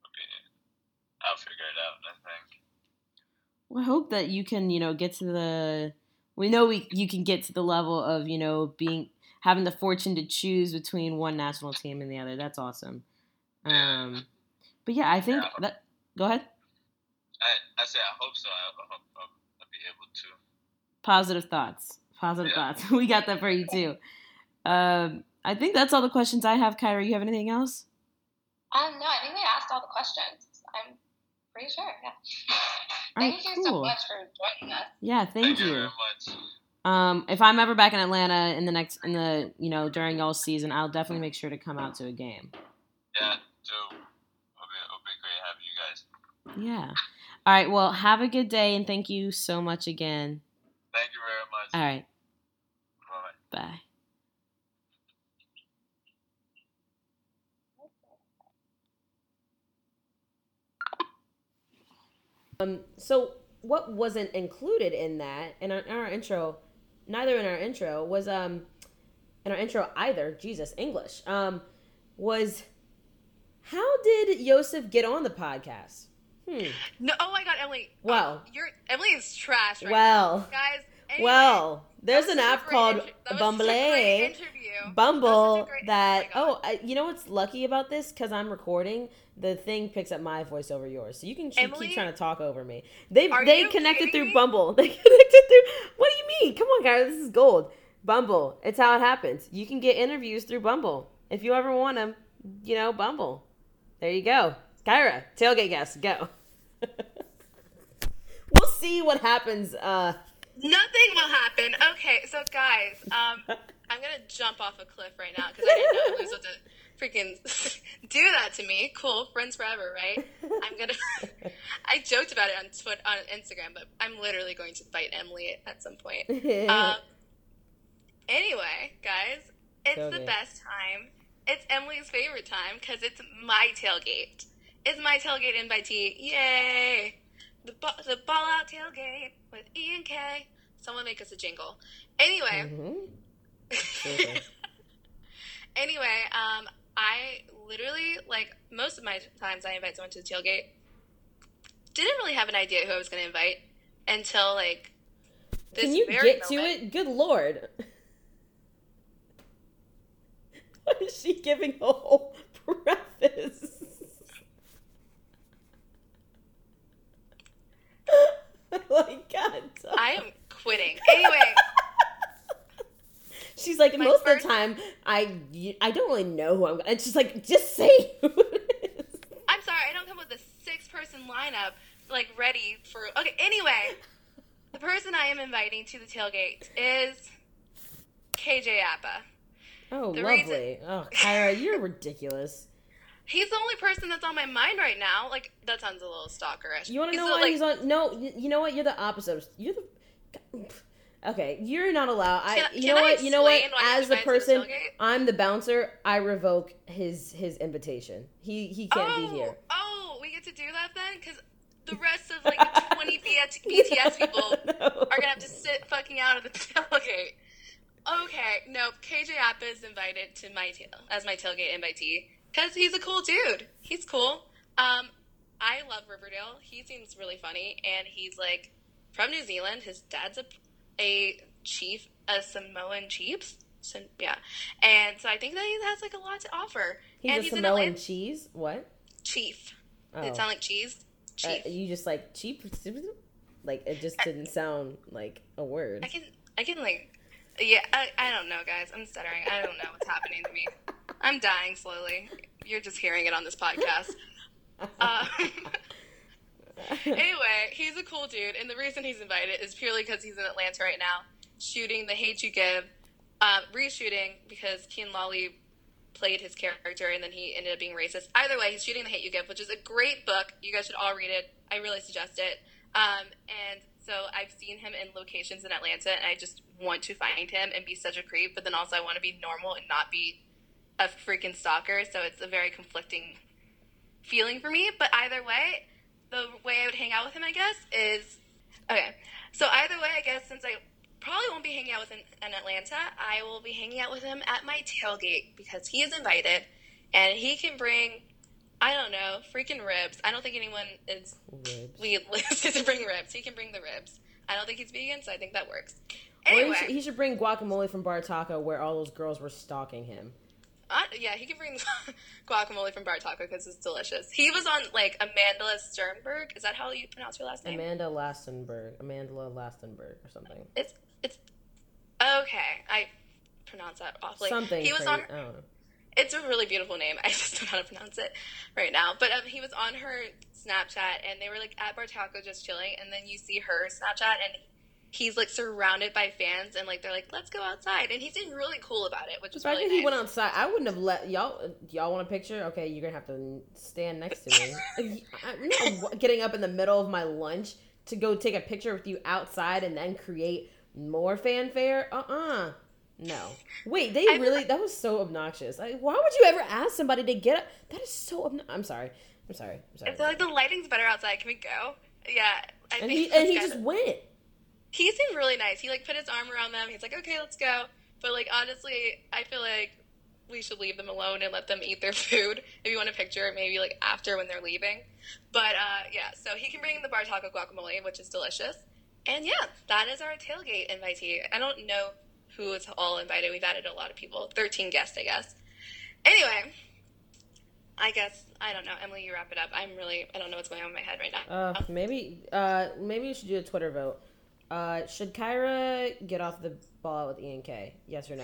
okay, I'll figure it out. I think. Well, I hope that you can, you know, get to the. We know we you can get to the level of you know being having the fortune to choose between one national team and the other. That's awesome. Um, but yeah, I think Yeah. that. Go ahead. I I say I hope so. I hope I'll, I'll be able to. Positive thoughts. Positive Yeah. thoughts. We got that for you too. Um, I think that's all the questions I have. Kyra, you have anything else? Um, no, I think we asked all the questions. I'm pretty sure. Yeah. All right, Thank you so much for joining us. Yeah, thank, you you. very much. Um, if I'm ever back in Atlanta in the next in the you know during y'all's season, I'll definitely make sure to come out to a game. Yeah, Joe. It'll be, it'll be great having you guys. Yeah. All right. Well, have a good day and thank you so much again. Thank you very much. All right. Bye. Bye. Um, so what wasn't included in that in our, in our intro, neither in our intro was um in our intro either. Jesus, English. Um, was how did Yosef get on the podcast? Hmm. No, oh my god, Emily. Well. Oh, you're Emily is trash right Well. now. Guys, anyway, Well, there's an was such a app called was Bumble. such a great interview. Bumble. That was such a great- that oh oh, I, you know what's lucky about this? Because I'm recording the thing picks up my voice over yours. So you can keep, Emily? keep trying to talk over me. They they connected through me? Bumble. They connected through what do you mean? Come on guys this is gold. Bumble it's how it happens. You can get interviews through Bumble. If you ever want them you know Bumble. There you go. Kyra tailgate guest go. We'll see what happens uh Nothing will happen. Okay, so guys, um, I'm gonna jump off a cliff right now because I didn't know Emily was to freaking do that to me. Cool, friends forever, right? I'm gonna. I joked about it on Twitter, on Instagram, but I'm literally going to fight Emily at some point. Um, anyway, guys, it's the best time. It's Emily's favorite time because it's my tailgate. It's my tailgate in by Yay! The, ba- the ball out tailgate with E and K. Someone make us a jingle. Anyway. Mhm. Super. anyway, um, I literally like most of my times I invite someone to the tailgate. Didn't really have an idea who I was going to invite until like. This Can you get moment. to it? Good lord. What is she giving a whole preface? like God. I am quitting. Anyway. She's like, My most first... of the time, I I don't really know who I'm. It's just like, just say who it is. I'm sorry, I don't come with a six person lineup like ready for. Okay, anyway, the person I am inviting to the tailgate is KJ Apa. Oh, the lovely. Reason... Oh, Kyra, you're ridiculous. He's the only person that's on my mind right now. Like that sounds a little stalkerish. You want to know why like... he's on? No, you know what? You're the opposite. You're the. Okay, you're not allowed. I. Can, you know what? You know what? As the person, I'm the bouncer. I revoke his his invitation. He he can't oh, be here. Oh, oh, we get to do that then, because the rest of like 20 BTS people no. are gonna have to sit fucking out of the tailgate. Okay, no, KJ Apa is invited to my tail as my tailgate invitee because he's a cool dude. He's cool. Um, I love Riverdale. He seems really funny, and he's like from New Zealand. His dad's a a chief, a Samoan chief. So yeah, and so I think that he has like a lot to offer. He's and a he's Samoan cheese. What? Chief. Oh. Did it sound like cheese? Uh, chief. Uh, you just like cheap. Like it just didn't sound like a word. I can I can like yeah, I, I don't know, guys. I'm stuttering. I don't know what's happening to me. I'm dying slowly. You're just hearing it on this podcast. Um, anyway, he's a cool dude, and the reason he's invited is purely because he's in Atlanta right now, shooting The Hate You Give, uh, reshooting because Kian Lawley played his character and then he ended up being racist. Either way, he's shooting The Hate You Give, which is a great book. You guys should all read it. I really suggest it. Um, and so I've seen him in locations in Atlanta, and I just want to find him and be such a creep. But then also, I want to be normal and not be a freaking stalker. So it's a very conflicting feeling for me. But either way, the way I would hang out with him, I guess, is okay. So either way, I guess since I probably won't be hanging out with him in Atlanta, I will be hanging out with him at my tailgate because he is invited, and he can bring I don't know. Freaking ribs. I don't think anyone is. Ribs. We to bring ribs. He can bring the ribs. I don't think he's vegan, so I think that works. Anyway, he should, he should, bring guacamole from Bar Taco, where all those girls were stalking him. Uh, yeah, he can bring guacamole from Bar Taco because it's delicious. He was on like Amanda Sternberg. Is that how you pronounce your last name? Amanda Lastenberg. Amanda Lastenberg or something. It's it's okay. I pronounce that off. Like, something. He was crazy. on. It's a really beautiful name. I just don't know how to pronounce it right now. But um, he was on her Snapchat, and they were like at Bar Taco just chilling, and then you see her Snapchat, and he's like surrounded by fans, and like they're like, "Let's go outside," and he seemed really cool about it, which was really nice. he went outside, I wouldn't have let y'all. Y'all want a picture? Okay, you're gonna have to stand next to me. I'm not getting up in the middle of my lunch to go take a picture with you outside and then create more fanfare. Uh uh-uh. uh no. Wait, they I really that was so obnoxious. Like, why would you ever ask somebody to get up? That is so obno- I'm sorry. I'm sorry. I'm sorry. I feel like the lighting's better outside. Can we go? Yeah. I and he and he just went. He seemed really nice. He like put his arm around them. He's like, "Okay, let's go." But like honestly, I feel like we should leave them alone and let them eat their food. If you want a picture, maybe like after when they're leaving. But uh, yeah, so he can bring the bar taco guacamole, which is delicious. And yeah, that is our tailgate invitee. I don't know who is all invited. We've added a lot of people, 13 guests, I guess. Anyway, I guess I don't know. Emily, you wrap it up. I'm really I don't know what's going on in my head right now. Uh, maybe uh, maybe you should do a Twitter vote. Uh, should Kyra get off the ball with Ian K? Yes or no?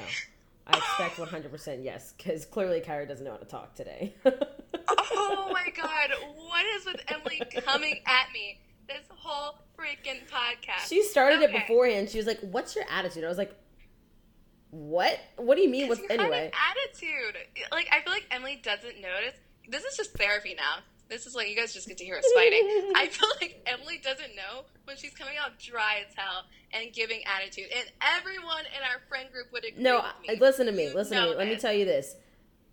I expect 100% yes, because clearly Kyra doesn't know how to talk today. oh my god, what is with Emily coming at me this whole freaking podcast? She started okay. it beforehand. She was like, "What's your attitude?" I was like, what? What do you mean? What's anyway? attitude. Like I feel like Emily doesn't notice. This is just therapy now. This is like you guys just get to hear us fighting. I feel like Emily doesn't know when she's coming out dry as hell and giving attitude, and everyone in our friend group would agree. No, with me. listen to me. You listen to me. This. Let me tell you this.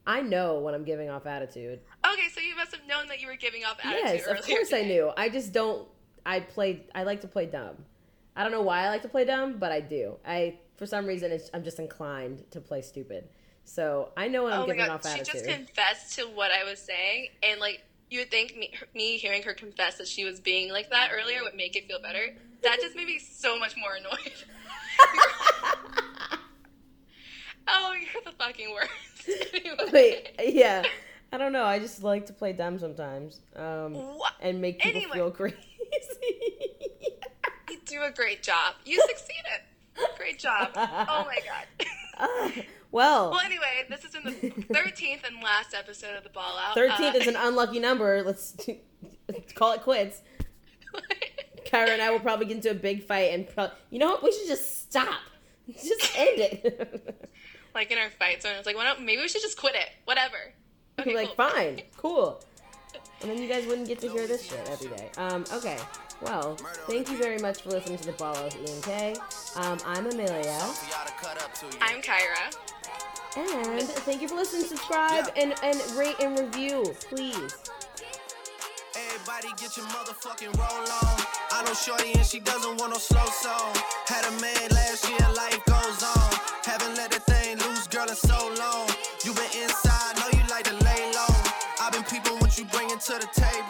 I know when I'm giving off attitude. Okay, so you must have known that you were giving off attitude. Yes, of course today. I knew. I just don't. I play. I like to play dumb. I don't know why I like to play dumb, but I do. I for some reason I'm just inclined to play stupid. So I know when I'm oh giving God. off She just confessed to what I was saying, and like you would think me, me hearing her confess that she was being like that earlier would make it feel better. That just made me so much more annoyed. oh, you're the fucking worst. Anyway. Wait, yeah. I don't know. I just like to play dumb sometimes, um, and make people Anyway. feel crazy. You do a great job. You succeeded. Great job. Oh my god. Ah, well, well, anyway, this is in the 13th and last episode of the Ball Out. thirteenth Uh, is an unlucky number. Let's call it quits. Kyra and I will probably get into a big fight, and pro- you know what? We should just stop. Just end it. like in our fight zone, it's like, why don't, maybe we should just quit it. Whatever. Okay, like, cool. fine, cool. And then you guys wouldn't get to hear this shit every day. Um, okay. Well, thank you very much for listening to the Ball of E and K. Um, I'm Emily. I'm Kyra. And thank you for listening. Subscribe and, and rate and review, please. Everybody get your motherfucking roll on. I know Shorty and she doesn't want no slow song. Had a man last year, life goes on. Haven't let that thing loose, girl, in so long. You been inside, know you like to lay low. I've been peeping what you bringing to the table. Working hard.